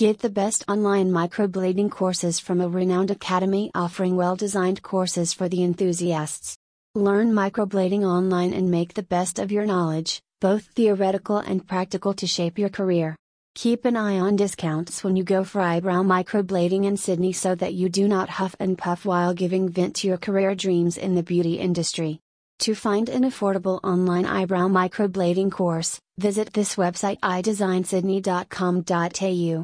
Get the best online microblading courses from a renowned academy offering well designed courses for the enthusiasts. Learn microblading online and make the best of your knowledge, both theoretical and practical to shape your career. Keep an eye on discounts when you go for eyebrow microblading in Sydney so that you do not huff and puff while giving vent to your career dreams in the beauty industry. To find an affordable online eyebrow microblading course, visit this website iDesignSydney.com.au.